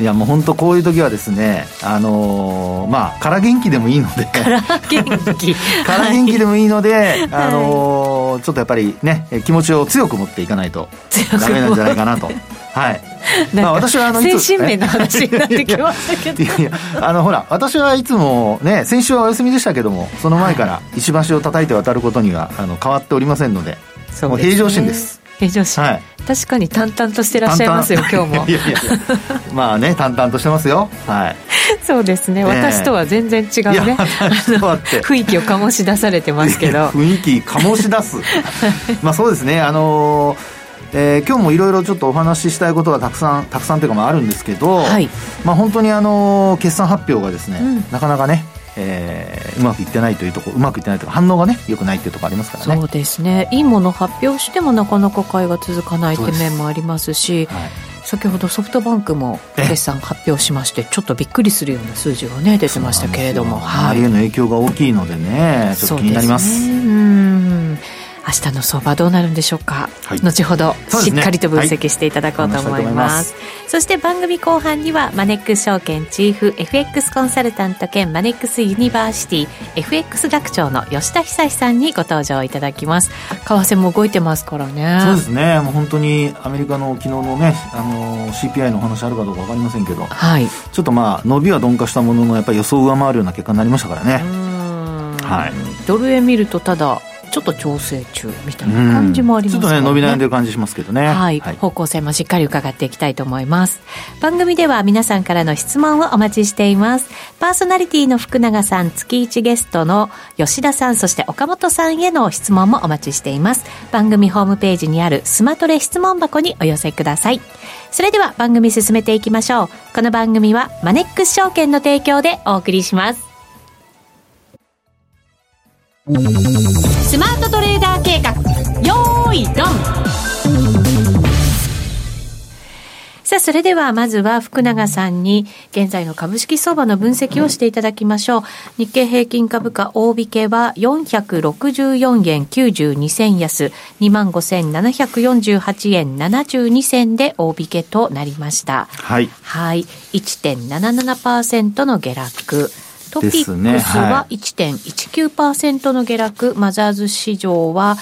いやもう本当こういう時はですねあのー、まあから元気でもいいので。から元気。から元気でもいいので、はい、あのー、ちょっとやっぱりね気持ちを強く持っていかないとダメなんじゃないかなと。はい。まあ私はあの精神面の話になってきましたけど。いやあのほら私はいつもね先週はお休みでしたけどもその前から石橋を叩いて渡ることにはあの変わっておりませんので、そうもう平常心です。平常心、はい、確かに淡々としてらっしゃいますよ今日も。いやいやまあね淡々としてますよ。はい。そうですね、私とは全然違うね。雰囲気を醸し出されてますけど。雰囲気醸し出す。まあそうですねあのーえー、今日もいろいろちょっとお話ししたいことがたくさんたくさんというかもあるんですけど、はい、まあ本当にあの決算発表がですね、うん、なかなかねえー、うまくいってないというところうまくいってないとか反応がねよくないというところありますからね。そうですね。いいもの発表してもなかなか買いが続かないって面もありますし、はい、先ほどソフトバンクも決算発表しましてちょっとびっくりするような数字がね出てましたけれども。周りへの影響が大きいのでねちょっと気になります。明日の相場どうなるんでしょうか、はい、後ほどしっかりと分析していただこうと思います、はい、そして番組後半にはマネックス証券チーフ FX コンサルタント兼マネックスユニバーシティ FX 学長の吉田久さんにご登場いただきます。為替も動いてますからね。そうですね。もう本当にアメリカの昨日のねあの CPI の話あるかどうか分かりませんけど、はい、ちょっとまあ伸びは鈍化したもののやっぱり予想を上回るような結果になりましたからね。はい、ドル円見るとただちょっと調整中みたいな感じもありますね、ちょっとね伸び悩んでる感じしますけどね、はい、はい、方向性もしっかり伺っていきたいと思います。番組では皆さんからの質問をお待ちしています。パーソナリティの福永さん月1ゲストの吉田さんそして岡本さんへの質問もお待ちしています。番組ホームページにあるスマトレ質問箱にお寄せください。それでは番組進めていきましょう。この番組はマネックス証券の提供でお送りしますスマートトレーダー計画よーいドンさあ、それではまずは福永さんに現在の株式相場の分析をしていただきましょう。日経平均株価大引けは464円92銭安、25,748円72銭で大引けとなりました。はい。はい。1.77%の下落。トピックスは1.19%の下落、はい、マザーズ市場は、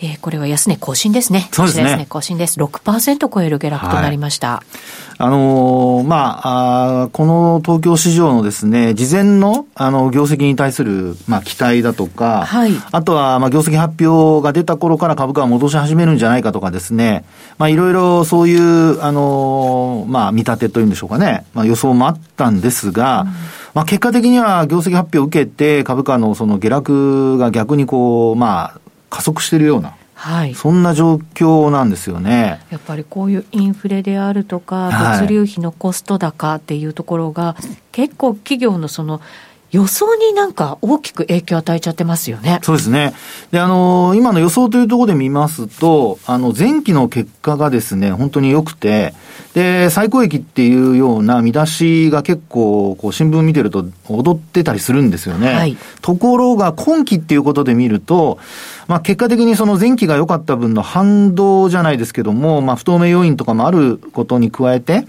えー、これは安値更新ですね。そうですね。安値更新です。6%超える下落となりました。はい、あのー、まああ、この東京市場のですね、事前の、あの、業績に対する、まあ、期待だとか、はい、あとは、まあ、業績発表が出た頃から株価が戻し始めるんじゃないかとかですね、まあ、いろいろそういう、あのー、まあ、見立てというんでしょうかね、まあ、予想もあったんですが、うんまあ、結果的には業績発表を受けて、株価のその下落が逆にこう、まあ、加速しているような。はい、そんな状況なんですよねやっぱりこういうインフレであるとか、物流費のコスト高っていうところが、結構企業のその予想になんか大きく影響を与えちゃってますよね。そうですね。で、あの今の予想というところで見ますと、あの、前期の結果がですね、本当に良くて、で、最高益っていうような見出しが結構、こう、新聞見てると踊ってたりするんですよね。はい、ところが、今期っていうことで見ると、まあ、結果的にその前期が良かった分の反動じゃないですけども、まあ、不透明要因とかもあることに加えて、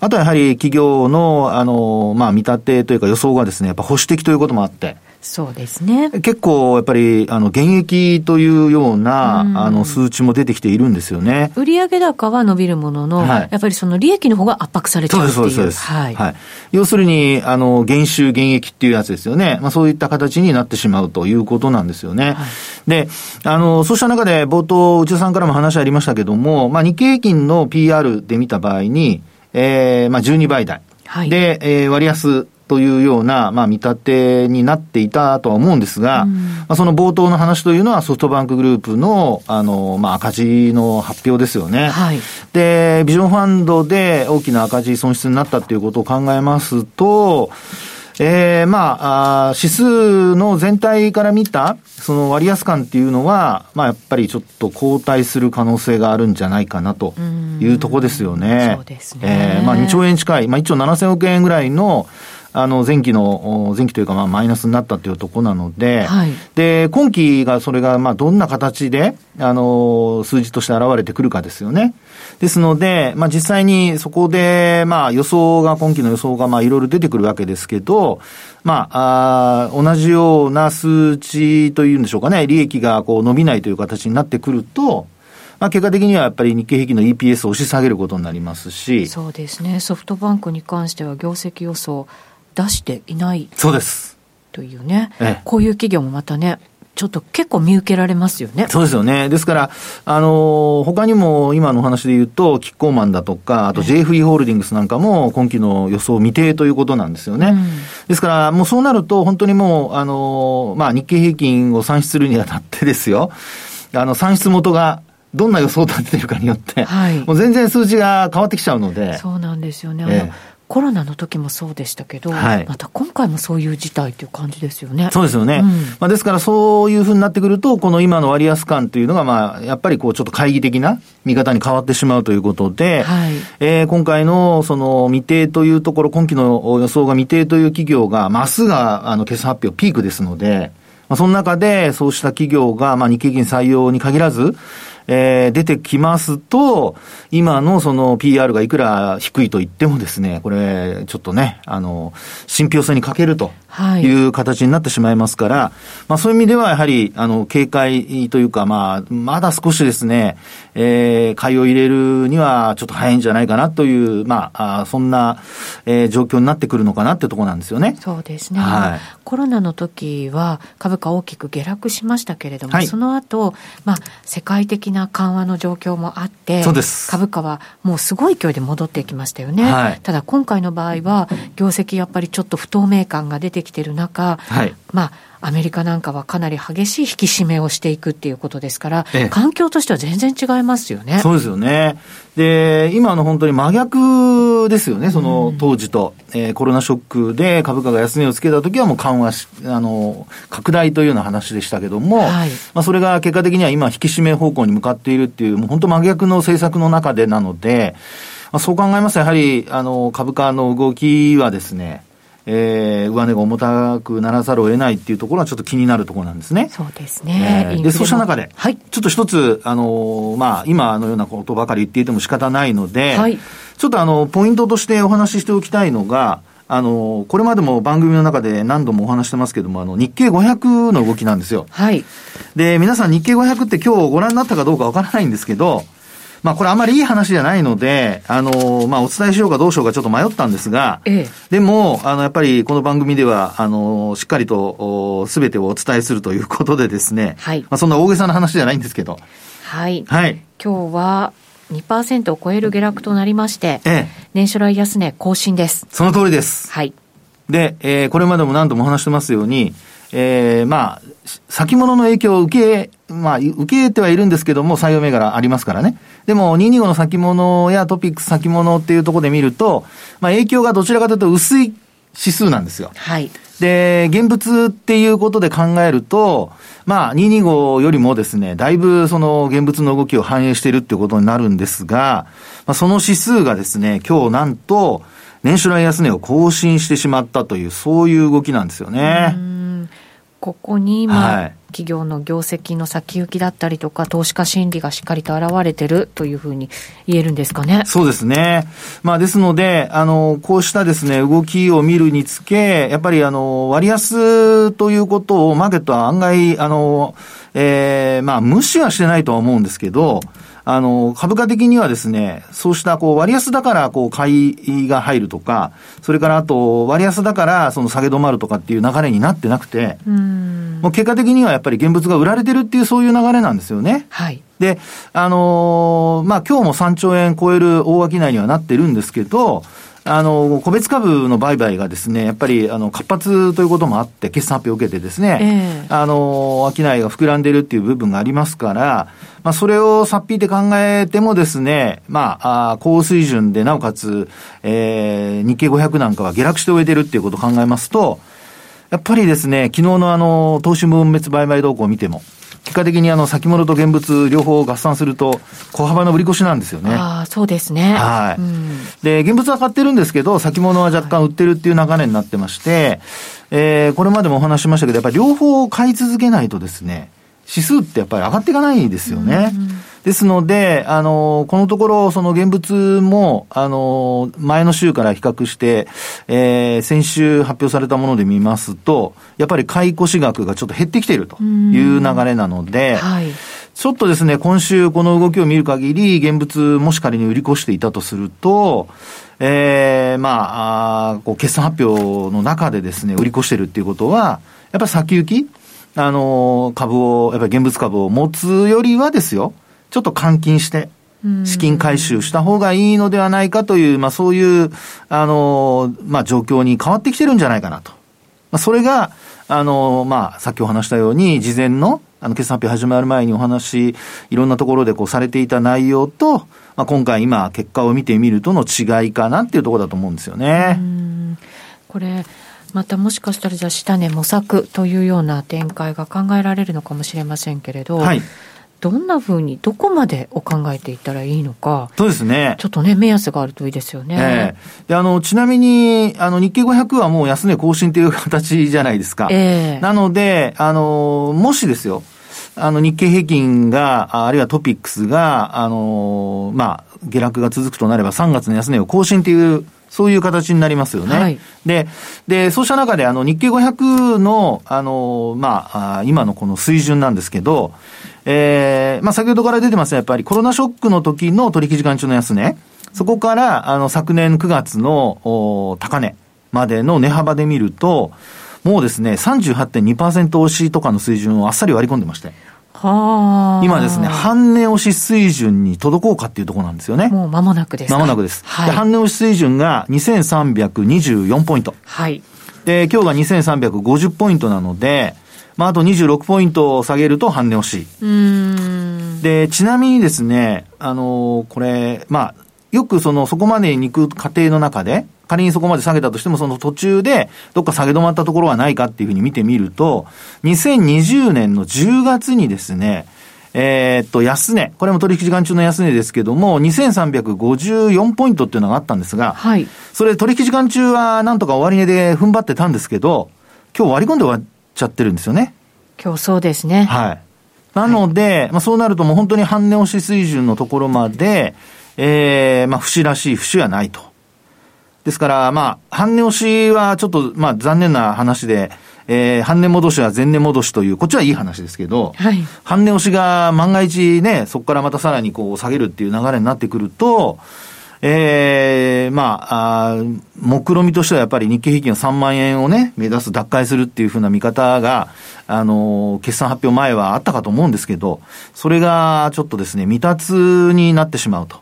あとはやはり企業の、あの、まあ、見立てというか予想がですね、やっぱ保守的ということもあって、そうですね。結構やっぱり、あの、減益というような、うあの、数値も出てきているんですよね。売上高は伸びるものの、はい、やっぱりその利益の方が圧迫されちゃうっていう。そうです、そうです。はい。はい。要するに、あの、減収減益っていうやつですよね。まあそういった形になってしまうということなんですよね。はい、で、あの、そうした中で冒頭、内田さんからも話ありましたけども、まあ日経平均の PR で見た場合に、えー、まあ12倍台。はい、で、えー、割安というような、まあ、見立てになっていたとは思うんですが、うん、まあ、その冒頭の話というのはソフトバンクグループの、あの、まあ、赤字の発表ですよね。はい、で、ビジョンファンドで大きな赤字損失になったっていうことを考えますと、えー、まああ、指数の全体から見た、その割安感っていうのは、まあ、やっぱりちょっと後退する可能性があるんじゃないかなというところですよね。そうですね。えー、まあ、2兆円近い、まあ、1兆7000億円ぐらいの、あの、前期の、前期というか、まあ、マイナスになったというところなので、はい、で、今期が、それが、まあ、どんな形で、あの、数字として現れてくるかですよね。ですので、まあ、実際にそこで、まあ、予想が、今期の予想が、まあ、いろいろ出てくるわけですけど、まあ、あ同じような数値というんでしょうかね、利益がこう伸びないという形になってくると、まあ、結果的にはやっぱり日経平均の EPS を押し下げることになりますし。そうですね。ソフトバンクに関しては業績予想出していないそうですというね、ええ、こういう企業もまたねちょっと結構見受けられますよね。そうですよね。ですから、あの、他にも今のお話で言うと、キッコーマンだとか、あと j フリーホールディングスなんかも今期の予想未定ということなんですよね。うん、ですから、もうそうなると、本当にもう、あの、まあ、日経平均を算出するにあたってですよ、あの、算出元がどんな予想を立ててるかによって、はい、もう全然数字が変わってきちゃうので。そうなんですよね。ええコロナの時もそうでしたけど、はい、また今回もそういう事態という感じですよね。そうですよね。うん、まあ、ですからそういうふうになってくると、この今の割安感というのが、まあ、やっぱりこう、ちょっと懐疑的な見方に変わってしまうということで、はい、えー、今回のその未定というところ、今期の予想が未定という企業が、まあ、明日があの決算発表ピークですので、まあ、その中でそうした企業が、まあ、日経金採用に限らず、えー、出てきますと、今のその PR がいくら低いと言ってもですね、これ、ちょっとね、あの、信憑性に欠けるとい。う形になってしまいますから、はい、まあそういう意味ではやはり、あの、警戒というか、まあ、まだ少しですね、えー、買いを入れるにはちょっと早いんじゃないかなという、まあ、あそんな、えー、状況になってくるのかなってところなんですよね。そうですね。はい、コロナの時は株価大きく下落しましたけれども、はい、その後、まあ、世界的なな緩和の状況もあって、株価はもうすごい勢いで戻ってきましたよね。はい、ただ今回の場合は、業績やっぱりちょっと不透明感が出てきてる中、はい、まあ、アメリカなんかはかなり激しい引き締めをしていくっていうことですから、ええ、環境としては全然違いますよね。そうですよね。で、今の本当に真逆ですよね、その当時と。うん、えー、コロナショックで株価が安値をつけた時はもう緩和し、あの、拡大というような話でしたけども、はい、まあそれが結果的には今引き締め方向に向かっているっていう、もう本当真逆の政策の中でなので、まあ、そう考えますと、やはり、あの、株価の動きはですね、えー、上値が重たくならざるを得ないっていうところはちょっと気になるところなんですね。そうですね。えー、で、そうした中で、はい、ちょっと一つ、あのー、まあ、今のようなことばかり言っていても仕方ないので、はい、ちょっとあの、ポイントとしてお話ししておきたいのが、あの、これまでも番組の中で何度もお話してますけども、あの、日経500の動きなんですよ。はい。で、皆さん日経500って今日ご覧になったかどうかわからないんですけど、まあこれあまりいい話じゃないので、あの、まあお伝えしようかどうしようかちょっと迷ったんですが、ええ、でも、あの、やっぱりこの番組では、あの、しっかりとすべてをお伝えするということでですね、はい。まあそんな大げさな話じゃないんですけど、はい。はい。今日は、2%を超える下落となりまして、ええ、年初来安値更新です。その通りです。はい。で、えー、これまでも何度も話してますように、えー、まあ、先物の影響を受け、まあ、受けてはいるんですけども、採用銘柄ありますからね。でも、225の先物やトピックス先物っていうところで見ると、まあ、影響がどちらかというと薄い指数なんですよ。はい。で、現物っていうことで考えると、まあ、225よりもですね、だいぶその現物の動きを反映しているっていうことになるんですが、まあ、その指数がですね、今日なんと、年初来安値を更新してしまったという、そういう動きなんですよね。ここに、まあ、はい、企業の業績の先行きだったりとか、投資家心理がしっかりと現れてるというふうに言えるんですかね。そうですね。まあ、ですので、あの、こうしたですね、動きを見るにつけ、やっぱり、あの、割安ということをマーケットは案外、あの、ええー、まあ、無視はしてないとは思うんですけど、あの、株価的にはですね、そうしたこう割安だからこう買いが入るとか、それからあと割安だからその下げ止まるとかっていう流れになってなくて、もう結果的にはやっぱり現物が売られてるっていうそういう流れなんですよね。はい。で、あのー、まあ、今日も3兆円超える大商いにはなってるんですけど、あの、個別株の売買がですね、やっぱり、あの、活発ということもあって、決算発表を受けてですね、えー、あの、商いが膨らんでるっていう部分がありますから、まあ、それをさっぴいて考えてもですね、まあ、あ高水準で、なおかつ、えー、日経500なんかは下落して終えてるっていうことを考えますと、やっぱりですね、昨日のあの、投資分別売買動向を見ても、結果的にあの、先物と現物両方合算すると、小幅の売り越しなんですよね。ああ、そうですね。はい、うん。で、現物は買ってるんですけど、先物は若干売ってるっていう流れになってまして、えー、これまでもお話しましたけど、やっぱり両方買い続けないとですね、指数ってやっぱり上がっていかないですよね。うんうんですので、あの、このところ、その現物も、あの、前の週から比較して、えー、先週発表されたもので見ますと、やっぱり買い越し額がちょっと減ってきているという流れなので、はい、ちょっとですね、今週この動きを見る限り、現物もし仮に売り越していたとすると、ええー、まあ、あこう決算発表の中でですね、売り越してるっていうことは、やっぱり先行きあの、株を、やっぱり現物株を持つよりはですよ、ちょっと換金して、資金回収した方がいいのではないかという、まあそういう、あの、まあ状況に変わってきてるんじゃないかなと。まあそれが、あの、まあさっきお話したように、事前の、あの、決算発表始まる前にお話、いろんなところでこうされていた内容と、まあ今回今結果を見てみるとの違いかなっていうところだと思うんですよね。これ、またもしかしたらじゃあ下値模索というような展開が考えられるのかもしれませんけれど、はい、どんなふうに、どこまでお考えていったらいいのか。そうですね。ちょっとね、目安があるといいですよね。ええー、で、あの、ちなみに、あの、日経500はもう安値更新という形じゃないですか。ええー、なので、あの、もしですよ、あの、日経平均が、あるいはトピックスが、あの、まあ、下落が続くとなれば3月の安値を更新という、そういう形になりますよね。はい、で、で、そうした中で、あの、日経500の、あの、まあ、今のこの水準なんですけど、えー、まあ、先ほどから出てますね、やっぱりコロナショックの時の取引時間中の安値、そこから、あの、昨年9月のお高値までの値幅で見ると、もうですね、38.2%押しとかの水準をあっさり割り込んでまして。は今ですね、半値押し水準に届こうかっていうところなんですよね。もう間もなくです間もなくです。はい、で半値押し水準が2324ポイント。はい。で、今日が2350ポイントなので、まあ、あと26ポイントを下げると半値押し。で、ちなみにですね、あのー、これ、まあ、よくその、そこまでに行く過程の中で、仮にそこまで下げたとしても、その途中で、どっか下げ止まったところはないかっていうふうに見てみると、2020年の10月にですね、えー、っと、安値。これも取引時間中の安値ですけども、2354ポイントっていうのがあったんですが、はい。それ取引時間中はなんとか終値で踏ん張ってたんですけど、今日割り込んで終わちゃってるんですよね。今日そうですね。はい。なので、はい、まあそうなるともう本当に半値押し水準のところまで、ええー、まあ節らしい節はないと。ですから、まあ、半値押しはちょっと、まあ残念な話で、えー、半値戻しは前値戻しという、こっちはいい話ですけど、はい、半値押しが万が一ね、そこからまたさらにこう下げるっていう流れになってくると、ええー、まあ、あ目論みとしてはやっぱり日経平均は3万円をね、目指す、脱会するっていうふうな見方が、あの、決算発表前はあったかと思うんですけど、それがちょっとですね、未達になってしまうと。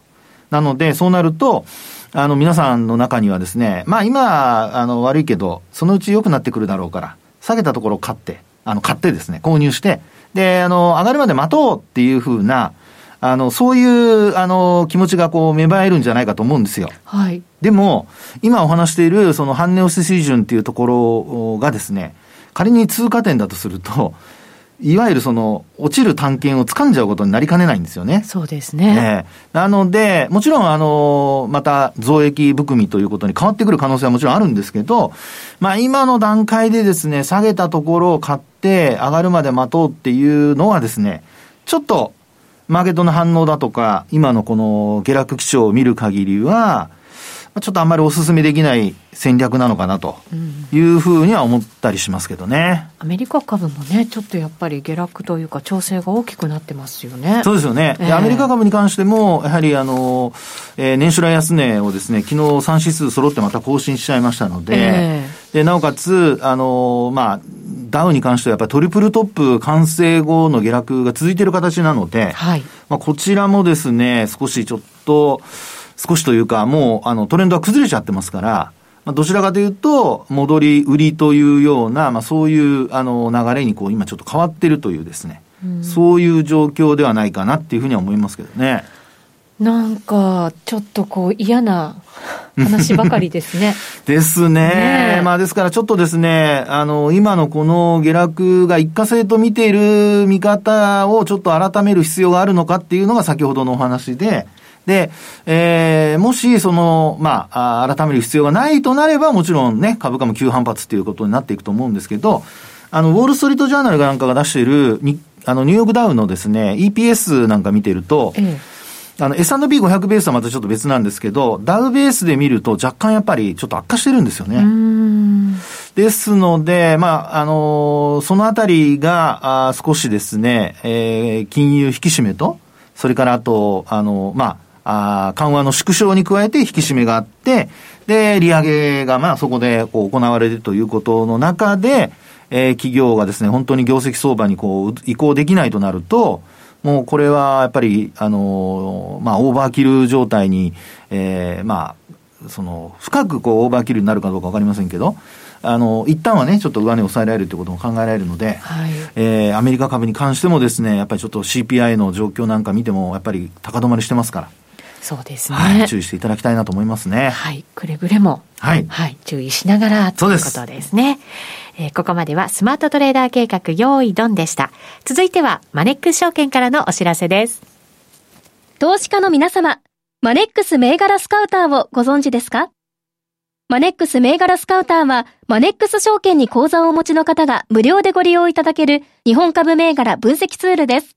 なので、そうなると、あの、皆さんの中にはですね、まあ今、あの、悪いけど、そのうち良くなってくるだろうから、下げたところを買って、あの、買ってですね、購入して、で、あの、上がるまで待とうっていうふうな、あの、そういう、あの、気持ちがこう、芽生えるんじゃないかと思うんですよ。はい。でも、今お話している、その、半値押し水準っていうところがですね、仮に通過点だとすると、いわゆるその、落ちる探検を掴んじゃうことになりかねないんですよね。そうですね。ねなので、もちろん、あの、また増益含みということに変わってくる可能性はもちろんあるんですけど、まあ今の段階でですね、下げたところを買って上がるまで待とうっていうのはですね、ちょっとマーケットの反応だとか、今のこの下落基調を見る限りは、ちょっとあんまりお勧めできない戦略なのかなというふうには思ったりしますけどね、うん、アメリカ株もね、ちょっとやっぱり下落というか、調整が大きくなってますよね。そうですよね。えー、アメリカ株に関しても、やはりあの、えー、年初来安値をですね、昨日3指数揃ってまた更新しちゃいましたので、えー、で、なおかつ、あの、まあ、ダウに関してはやっぱりトリプルトップ完成後の下落が続いている形なので、はい、まあこちらもですね、少しちょっと、少しというか、もう、あの、トレンドは崩れちゃってますから、まあ、どちらかというと、戻り売りというような、まあ、そういう、あの、流れに、こう、今ちょっと変わってるというですね、うん、そういう状況ではないかなっていうふうには思いますけどね。なんか、ちょっとこう嫌な話ばかりですね。ですね。ねまあですからちょっとですね、あの、今のこの下落が一過性と見ている見方をちょっと改める必要があるのかっていうのが先ほどのお話で、で、えー、もし、その、まあ、改める必要がないとなれば、もちろんね、株価も急反発っていうことになっていくと思うんですけど、あの、ウォール・ストリート・ジャーナルなんかが出している、あの、ニューヨークダウのですね、EPS なんか見てると、ええあの、S&P500 ベースはまたちょっと別なんですけど、ダウベースで見ると若干やっぱりちょっと悪化してるんですよね。ですので、まあ、あのー、そのあたりが、あ少しですね、えー、金融引き締めと、それからあと、あのー、まあ、あ緩和の縮小に加えて引き締めがあって、で、利上げがまあそこでこう行われるということの中で、えー、企業がですね、本当に業績相場にこう移行できないとなると、もうこれはやっぱり、あの、まあ、オーバーキル状態に、えー、まあ、その、深くこう、オーバーキルになるかどうかわかりませんけど、あの、一旦はね、ちょっと上値を抑えられるということも考えられるので、はい、えー、アメリカ株に関してもですね、やっぱりちょっと CPI の状況なんか見ても、やっぱり高止まりしてますから。そうですね、はい、注意していただきたいなと思いますね。はい。くれぐれも、はい。はい。注意しながらということですね。えー、ここまではスマートトレーダー計画用意ドンでした。続いてはマネックス証券からのお知らせです。投資家の皆様、マネックス銘柄スカウターをご存知ですか？マネックス銘柄スカウターは、マネックス証券に口座をお持ちの方が無料でご利用いただける日本株銘柄分析ツールです。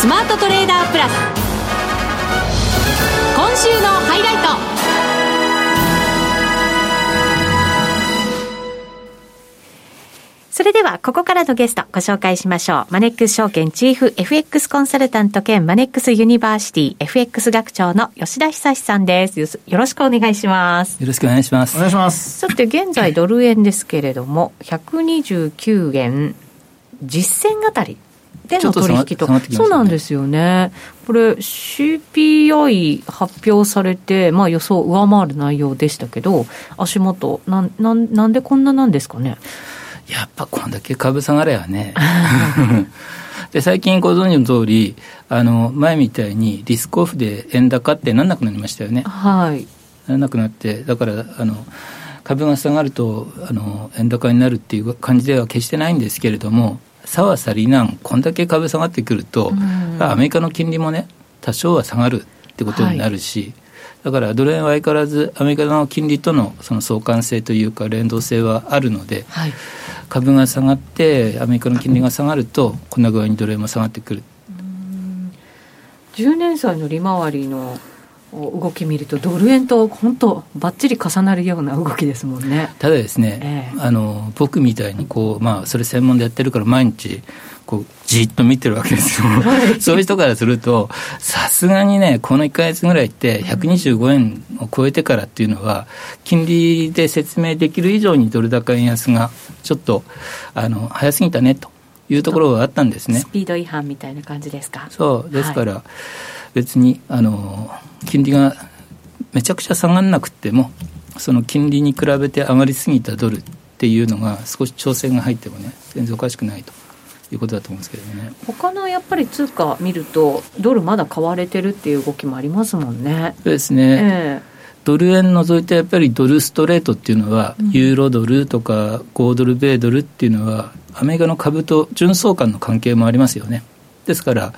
スマートトレーダープラス。今週のハイライト。それでは、ここからのゲストご紹介しましょう。マネックス証券チーフ FX コンサルタント兼マネックスユニバーシティ FX 学長の吉田恒さんです。よろしくお願いします。よろしくお願いします。お願いします。さて、現在ドル円ですけれども、129円10銭あたりでの取引と、ね、そうなんですよね。これ CPI 発表されて、まあ予想上回る内容でしたけど、足元、なん、なん、なんでこんななんですかね？やっぱこんだけ株下がればね。で最近ご存知の通りあの前みたいにリスクオフで円高ってなんなくなりましたよね。はい、なんなくなってだからあの株が下がるとあの円高になるっていう感じでは決してないんですけれどもさはさりなんこんだけ株下がってくると、アメリカの金利もね多少は下がるってことになるし、はい。だからドル円は相変わらずアメリカの金利とのその相関性というか連動性はあるので、はい、株が下がってアメリカの金利が下がるとこんな具合にドル円も下がってくる。10年債の利回りの動き見るとドル円と本当ばっちり重なるような動きですもんね。ただですね、えー、あの僕みたいにこう、まあ、それ専門でやってるから毎日こうじっと見てるわけですよ、はい、そういう人からするとさすがにねこの1か月ぐらいって125円を超えてからっていうのは金利で説明できる以上にドル高円安がちょっとあの早すぎたねというところがあったんですね。スピード違反みたいな感じですか？そうですから、はい。別にあの金利がめちゃくちゃ下がらなくてもその金利に比べて上がりすぎたドルっていうのが少し調整が入ってもね全然おかしくないということだと思うんですけどね。他のやっぱり通貨見るとドルまだ買われてるっていう動きもありますもんね。そうですね、えードル円除いてやっぱりドルストレートっていうのは、うん、ユーロドルとか5ドル米ドルっていうのはアメリカの株と純相関の関係もありますよねですから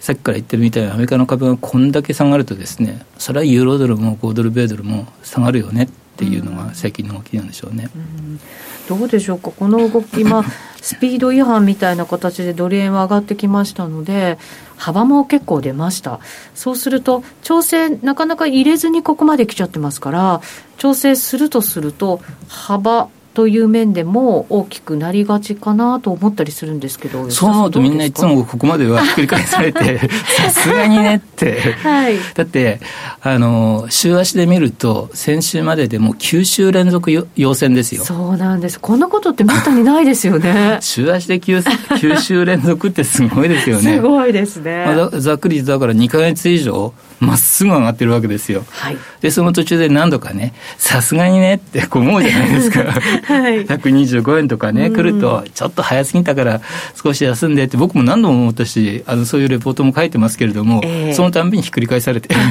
さっきから言ってるみたいにアメリカの株がこんだけ下がるとですねそれはユーロドルも5ドル米ドルも下がるよねっていうのが最近の動きなんでしょうね、うん、どうでしょうか？この動き今 スピード違反みたいな形でドル円は上がってきましたので幅も結構出ました。そうすると調整なかなか入れずにここまで来ちゃってますから調整するとすると幅という面でも大きくなりがちかなと思ったりするんですけどそう思うとみんないつもここまではひっくり返されて さすがにねって、はい、だってあの週足で見ると先週まででも9週連続陽線ですよ。そうなんです。こんなことってめったにないですよね。週足で 9, 9週連続ってすごいですよね。すごいですね、まあ、ざっくりだから2か月以上まっすぐ上がってるわけですよ。はい、で、その途中で何度かね、さすがにねってこう思うじゃないですか。はい、125円とかね、来ると、ちょっと早すぎたから少し休んでって、僕も何度も思ったし、あのそういうレポートも書いてますけれども、えー、そのたんびにひっくり返されて。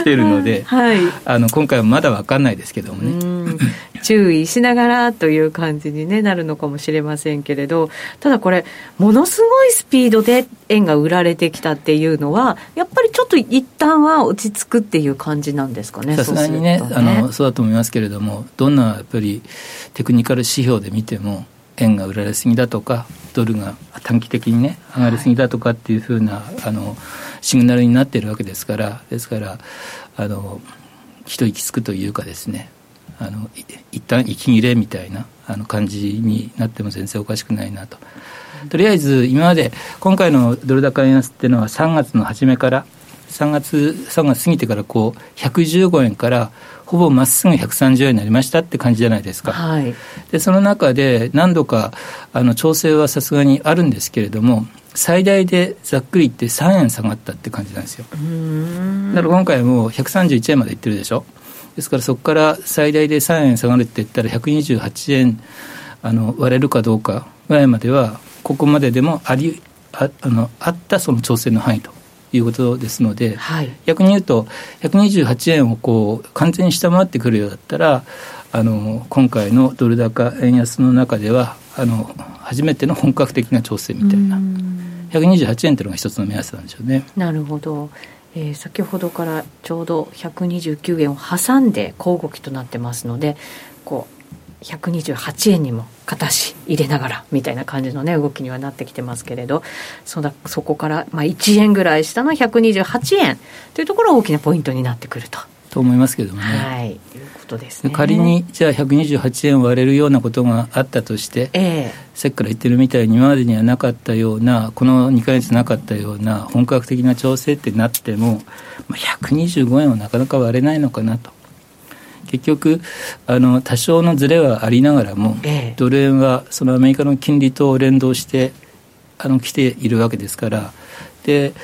来てるので、はい、あの今回はまだ分かんないですけどもね。注意しながらという感じに、ね、なるのかもしれませんけれど、ただこれ、ものすごいスピードで円が売られてきたっていうのは、やっぱりちょっと一旦は落ち着くっていう感じなんですかね、さすがにね、ね。あのそうだと思いますけれども、どんなやっぱりテクニカル指標で見ても、円が売られすぎだとか、ドルが短期的にね、上がりすぎだとかっていうふうな、はい、あのシグナルになっているわけですから、ですから、あの一息つくというかですね、あの一旦息切れみたいなあの感じになっても全然おかしくないなと。とりあえず今まで今回のドル高円安っていうのは3月の初めから3月3月過ぎてからこう115円からほぼまっすぐ130円になりましたって感じじゃないですか、はい、でその中で何度かあの調整はさすがにあるんですけれども最大でざっくり言って3円下がったって感じなんですよ。だから今回も131円までいってるでしょですからそこから最大で3円下がるって言ったら128円あの割れるかどうかぐらいまではここまででもありああのあったその調整の範囲ということですので、はい、逆に言うと128円をこう完全に下回ってくるようだったらあの今回のドル高円安の中ではあの初めての本格的な調整みたいな。128円というのが一つの目安なんでしょうね。なるほどえー、先ほどからちょうど129円を挟んで小動きとなってますのでこう128円にも片足入れながらみたいな感じのね動きにはなってきてますけれどそだそこから、まあ、1円ぐらい下の128円というところが大きなポイントになってくると。と思いますけどもね。はい、いうことですね。仮にじゃあ128円割れるようなことがあったとして、えー、さっきから言ってるみたいに今までにはなかったようなこの2か月なかったような本格的な調整ってなっても、まあ、125円はなかなか割れないのかなと。結局あの多少のずれはありながらも、えー、ドル円はそのアメリカの金利と連動してあの来ているわけですからで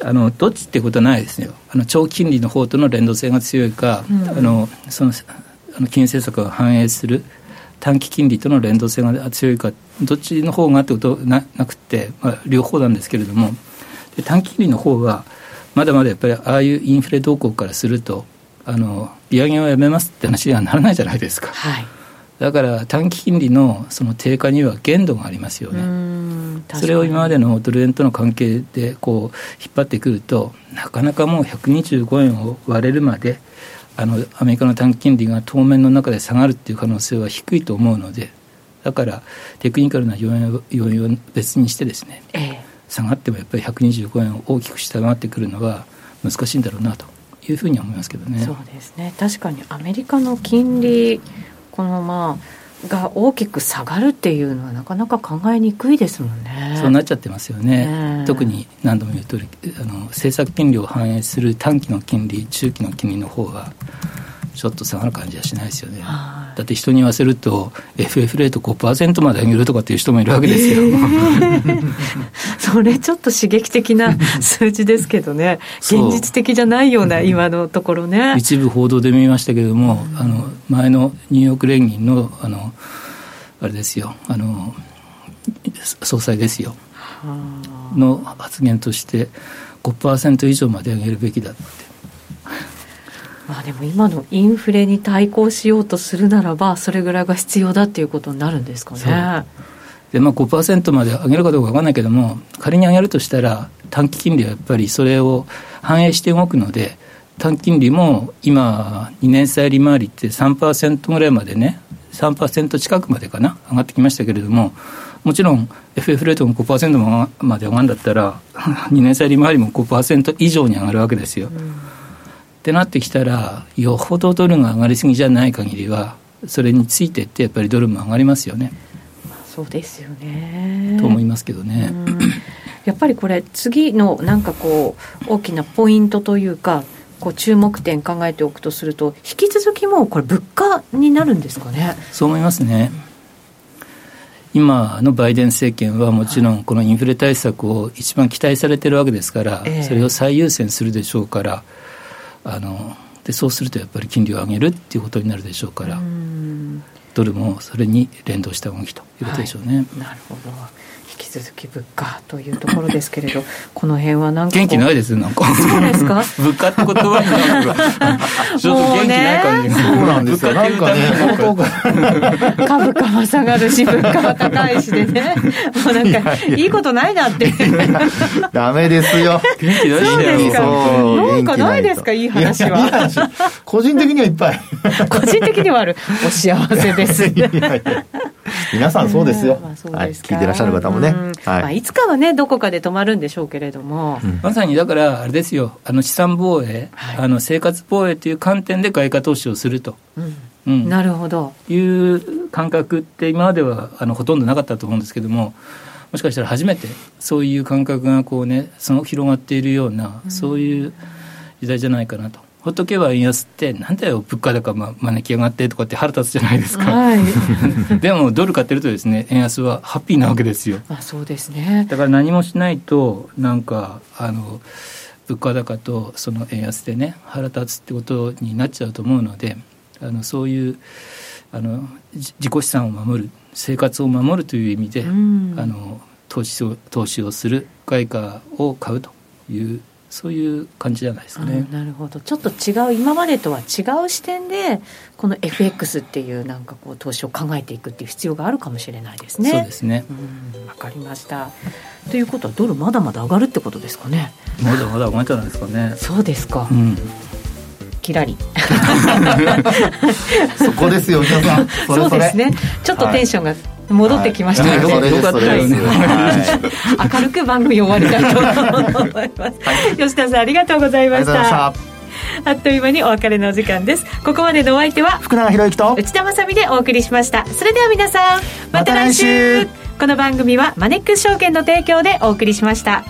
あのどっちってことはないですよ。あの長金利の方との連動性が強いか、うん、あのそのあの金融政策が反映する短期金利との連動性が強いかどっちの方がってことななくて、まあ、両方なんですけれども。で短期金利の方はまだまだやっぱりああいうインフレ動向からするとあの利上げをやめますって話にはならないじゃないですか。はい。だから短期金利のその低下には限度がありますよね。それを今までのドル円との関係でこう引っ張ってくるとなかなかもう125円を割れるまであのアメリカの短期金利が当面の中で下がるっていう可能性は低いと思うのでだからテクニカルな要因要因を別にしてですね、ええ、下がってもやっぱり125円を大きく下回ってくるのは難しいんだろうなと。いうふうに思いますけどね。そうですね。確かにアメリカの金利このまあが大きく下がるっていうのはなかなか考えにくいですもんね。そうなっちゃってますよね。特に何度も言う通りあの政策金利を反映する短期の金利中期の金利の方がちょっと下がる感じはしないですよね。だって人に言わせると FF レート5%まで上げるとかっていう人もいるわけですよ。えー、それちょっと刺激的な 数字ですけどね。現実的じゃないような今のところね。一部報道で見ましたけれども、あの前のニューヨーク連銀のあのあれですよ。あの総裁ですよ。の発言として5%以上まで上げるべきだってまあでも今のインフレに対抗しようとするならばそれぐらいが必要だっていうことになるんですかね。でまあ、5%まで上げるかどうか分からないけども仮に上げるとしたら短期金利はやっぱりそれを反映して動くので短期金利も今2年債利回りって3%ぐらいまでね3%近くまでかな上がってきましたけれどももちろん FF レートも5%まで上がるんだったら2年債利回りも5%以上に上がるわけですよ。うんってなってきたらよほどドルが上がりすぎじゃない限りはそれについてってやっぱりドルも上がりますよね。そうですよねと思いますけどね。やっぱりこれ次のなんかこう大きなポイントというかこう注目点考えておくとすると引き続きもうこれ物価になるんですかね？そう思いますね。今のバイデン政権はもちろんこのインフレ対策を一番期待されてるわけですから、それを最優先するでしょうから。あのでそうするとやっぱり金利を上げるっていうことになるでしょうからドルもそれに連動した動きということでしょうね。はい、なるほど。引き続き物価というところですけれど、この辺はなんか元気ないですなんか。そうですか？物価って言葉になんかちょっと元気ない感じが。そうなんですよ。なんかね、株価は下がるし、物価は高いしでね、もうなんかいいことないなって。ダメですよ。元気出してよ。そうなんかないですか？いい話は。個人的にはいっぱい。個人的にはある。お幸せです。皆さんそうですよ。はい、聞いてらっしゃる方もね。はい、まあ、いつかはね、どこかで止まるんでしょうけれども。まさにだから、あれですよ、あの資産防衛、あの生活防衛という観点で外貨投資をすると。うん、なるほど。いう感覚って今まではあのほとんどなかったと思うんですけども、もしかしたら初めてそういう感覚がこうね、その広がっているような、そういう時代じゃないかなと。ほっとけば円安ってなんだよ物価高ま招き上がってとかって腹立つじゃないですか、はい、でもドル買ってるとですね円安はハッピーなわけですよ。あそうですね。だから何もしないとなんかあの物価高とその円安でね腹立つってことになっちゃうと思うのであのそういうあの自己資産を守る生活を守るという意味で、あの投資を投資をする外貨を買うというそういう感じじゃないですかね。なるほどちょっと違う今までとは違う視点でこの FX っていうなんかこう投資を考えていくっていう必要があるかもしれないですね。そうですねわかりましたということはドルまだまだ上がるってことですかね。まだまだ上がるんじゃないですかね。そうですか。うんキラリ そこですよ皆さんそうですねちょっとテンションが戻ってきました。ので、よかったです明るく番組終わりたいと思います、吉田さんありがとうございました。あっという間にお別れのお時間です。ここまでのお相手は福永博之と内田まさでお送りしました。それでは皆さんまた来週,、この番組はマネックス証券の提供でお送りしました